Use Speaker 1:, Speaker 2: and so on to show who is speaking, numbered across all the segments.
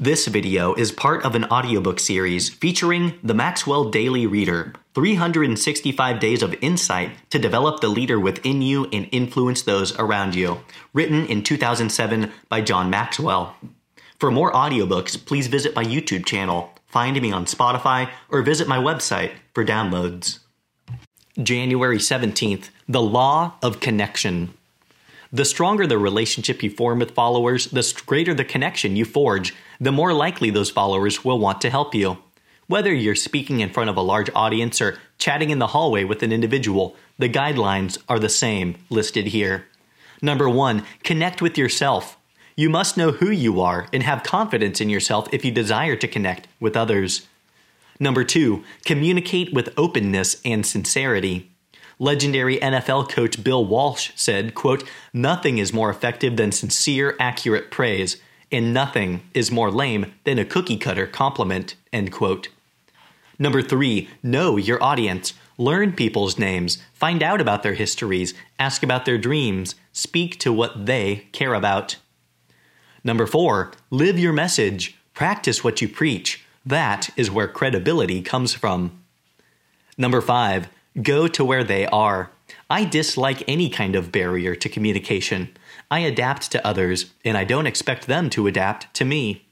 Speaker 1: This video is part of an audiobook series featuring the Maxwell Daily Reader 365 Days of Insight to Develop the Leader Within You and Influence Those Around You, written in 2007 by John Maxwell. For more audiobooks, please visit my YouTube channel, find me on Spotify, or visit my website for downloads. January 17th, The Law of Connection. The stronger the relationship you form with followers, the greater the connection you forge, the more likely those followers will want to help you. Whether you're speaking in front of a large audience or chatting in the hallway with an individual, the guidelines are the same listed here. Number one, connect with yourself. You must know who you are and have confidence in yourself if you desire to connect with others. Number two, communicate with openness and sincerity. Legendary NFL coach Bill Walsh said, quote, Nothing is more effective than sincere, accurate praise, and nothing is more lame than a cookie cutter compliment, end quote. Number three, know your audience. Learn people's names, find out about their histories, ask about their dreams, speak to what they care about. Number four, live your message. Practice what you preach. That is where credibility comes from. Number five, Go to where they are. I dislike any kind of barrier to communication. I adapt to others, and I don't expect them to adapt to me.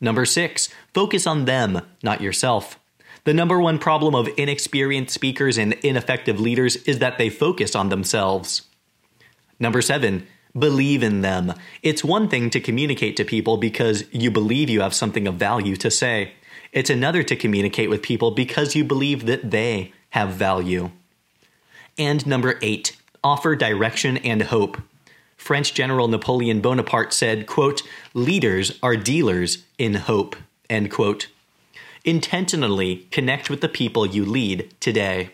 Speaker 1: Number six, focus on them, not yourself. The number one problem of inexperienced speakers and ineffective leaders is that they focus on themselves. Number seven, believe in them. It's one thing to communicate to people because you believe you have something of value to say. It's another to communicate with people because you believe that they have value. And number eight, offer direction and hope. French General Napoleon Bonaparte said, quote, leaders are dealers in hope, end quote. Intentionally connect with the people you lead today.